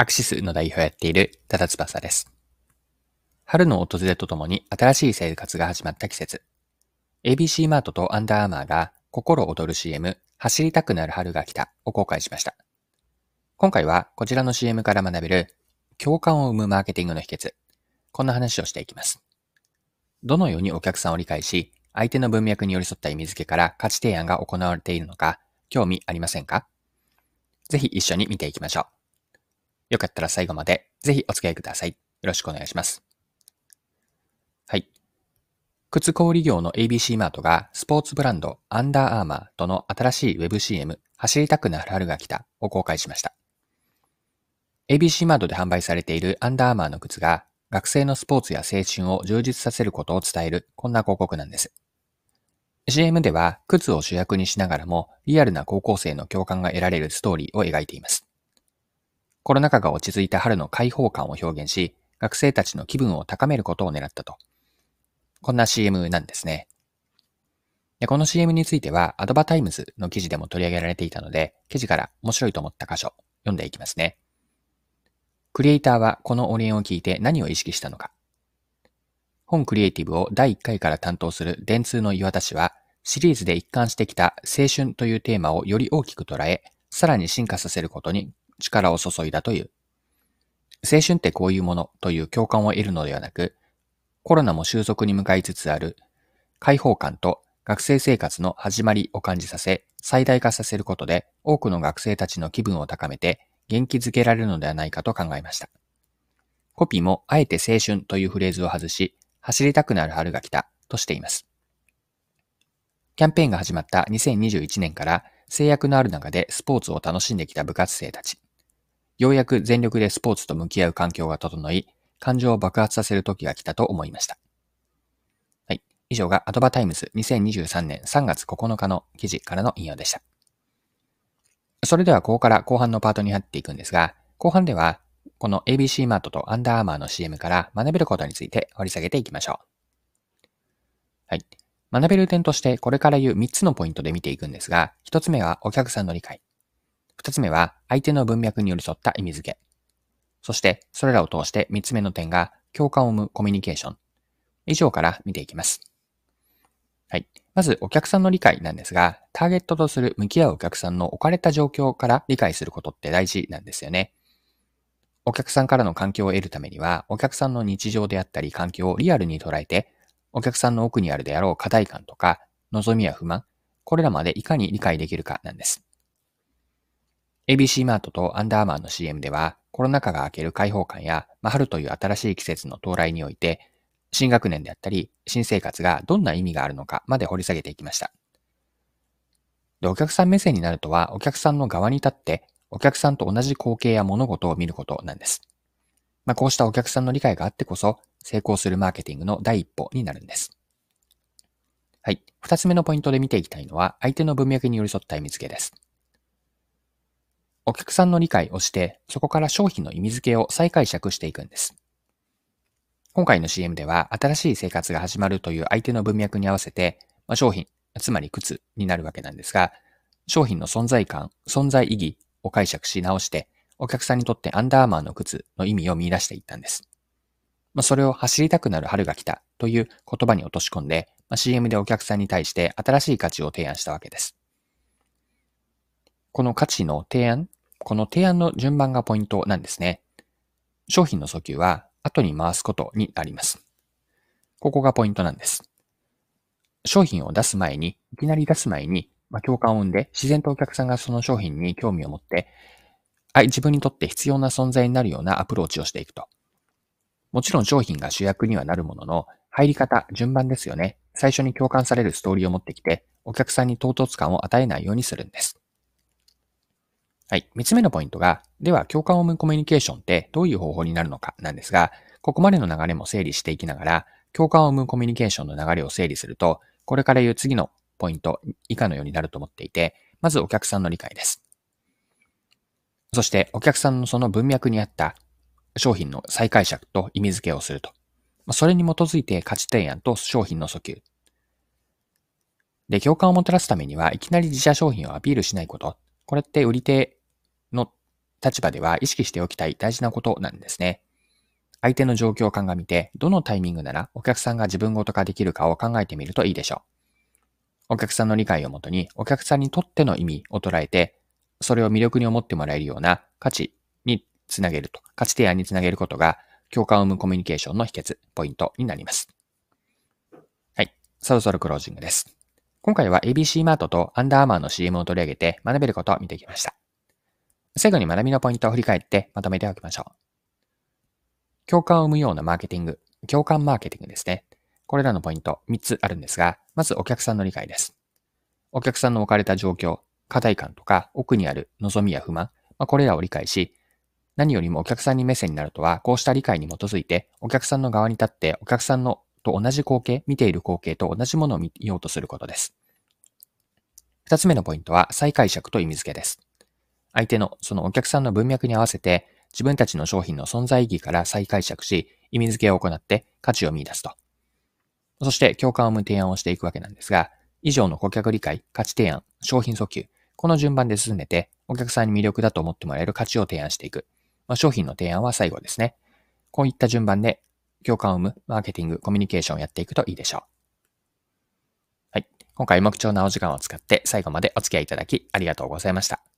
アクシスの代表をやっている多田翼です。春の訪れとともに新しい生活が始まった季節。ABC マートとアンダーアーマーが心躍る CM 走りたくなる春が来たを公開しました。今回はこちらの CM から学べる共感を生むマーケティングの秘訣。こんな話をしていきます。どのようにお客さんを理解し、相手の文脈に寄り添った意味付けから価値提案が行われているのか、興味ありませんか？ぜひ一緒に見ていきましょう。よかったら最後までぜひお付き合いください。よろしくお願いします。はい。靴小売業の ABC マートがスポーツブランドアンダーアーマーとの新しい WebCM 走りたくなる春が来たを公開しました。ABC マートで販売されているアンダーアーマーの靴が学生のスポーツや青春を充実させることを伝えるこんな広告なんです。CM では靴を主役にしながらもリアルな高校生の共感が得られるストーリーを描いています。コロナ禍が落ち着いた春の開放感を表現し、学生たちの気分を高めることを狙ったと。こんな CM なんですね。でこの CM については、 AdverTimes の記事でも取り上げられていたので、記事から面白いと思った箇所、読んでいきますね。クリエイターはこのオリエンを聞いて何を意識したのか。本クリエイティブを第1回から担当する電通の岩田氏は、シリーズで一貫してきた青春というテーマをより大きく捉え、さらに進化させることに力を注いだという。青春ってこういうものという共感を得るのではなく、コロナも収束に向かいつつある開放感と学生生活の始まりを感じさせ、最大化させることで多くの学生たちの気分を高めて元気づけられるのではないかと考えました。コピーもあえて青春というフレーズを外し、走りたくなる春が来たとしています。キャンペーンが始まった2021年から制約のある中でスポーツを楽しんできた部活生たち。ようやく全力でスポーツと向き合う環境が整い、感情を爆発させる時が来たと思いました。はい。以上が AdverTimes 2023年3月9日の記事からの引用でした。それではここから後半のパートに入っていくんですが、後半ではこの ABC マートとアンダーアーマーの CM から学べることについて掘り下げていきましょう。はい。学べる点としてこれから言う3つのポイントで見ていくんですが、1つ目はお客さんの理解。二つ目は、相手の文脈に寄り添った意味付け。そして、それらを通して三つ目の点が、共感を生むコミュニケーション。以上から見ていきます。はい。まず、お客さんの理解なんですが、ターゲットとする向き合うお客さんの置かれた状況から理解することって大事なんですよね。お客さんからの環境を得るためには、お客さんの日常であったり環境をリアルに捉えて、お客さんの奥にあるであろう課題感とか、望みや不満、これらまでいかに理解できるかなんです。ABC マートとアンダーマーの CM では、コロナ禍が明ける開放感や、まあ、春という新しい季節の到来において、新学年であったり、新生活がどんな意味があるのかまで掘り下げていきました。で、お客さん目線になるとは、お客さんの側に立って、お客さんと同じ光景や物事を見ることなんです。まあ、こうしたお客さんの理解があってこそ、成功するマーケティングの第一歩になるんです。はい。二つ目のポイントで見ていきたいのは、相手の文脈に寄り添った意味付けです。お客さんの理解をして、そこから商品の意味付けを再解釈していくんです。今回の CM では、新しい生活が始まるという相手の文脈に合わせて、まあ、商品、つまり靴になるわけなんですが、商品の存在感、存在意義を解釈し直して、お客さんにとってアンダーマーの靴の意味を見出していったんです。まあ、それを走りたくなる春が来たという言葉に落とし込んで、まあ、CM でお客さんに対して新しい価値を提案したわけです。この価値の提案この提案の順番がポイントなんですね。商品の訴求は後に回すことになります。ここがポイントなんです。商品を出す前に、いきなり出す前に、まあ、共感を生んで、自然とお客さんがその商品に興味を持って、あ自分にとって必要な存在になるようなアプローチをしていくと。もちろん商品が主役にはなるものの、入り方、順番ですよね。最初に共感されるストーリーを持ってきて、お客さんに唐突感を与えないようにするんです。はい。三つ目のポイントが、では共感を生むコミュニケーションってどういう方法になるのかなんですが、ここまでの流れも整理していきながら、共感を生むコミュニケーションの流れを整理すると、これから言う次のポイント、以下のようになると思っていて、まずお客さんの理解です。そしてお客さんのその文脈に合った商品の再解釈と意味付けをすると。それに基づいて価値提案と商品の訴求。で、共感をもたらすためには、いきなり自社商品をアピールしないこと。これって売り手立場では意識しておきたい大事なことなんですね。相手の状況を鑑みて、どのタイミングならお客さんが自分ごと化できるかを考えてみるといいでしょう。お客さんの理解をもとに、お客さんにとっての意味を捉えて、それを魅力に思ってもらえるような価値につなげると、価値提案につなげることが、共感を生むコミュニケーションの秘訣、ポイントになります。はい。そろそろクロージングです。今回は ABC マートとアンダーアーマーの CM を取り上げて学べることを見てきました。最後に学びのポイントを振り返ってまとめておきましょう。共感を生むようなマーケティング、共感マーケティングですね。これらのポイント3つあるんですが、まずお客さんの理解です。お客さんの置かれた状況、課題感とか奥にある望みや不満、まあ、これらを理解し、何よりもお客さんに目線になるとは、こうした理解に基づいて、お客さんの側に立って、お客さんのと同じ光景、見ている光景と同じものを見ようとすることです。二つ目のポイントは、再解釈と意味付けです。相手の、そのお客さんの文脈に合わせて、自分たちの商品の存在意義から再解釈し、意味付けを行って価値を見出すと。そして共感を生む提案をしていくわけなんですが、以上の顧客理解、価値提案、商品訴求、この順番で進めて、お客さんに魅力だと思ってもらえる価値を提案していく。まあ、商品の提案は最後ですね。こういった順番で共感を生むマーケティング、コミュニケーションをやっていくといいでしょう。はい。今回も貴重なお時間を使って最後までお付き合いいただきありがとうございました。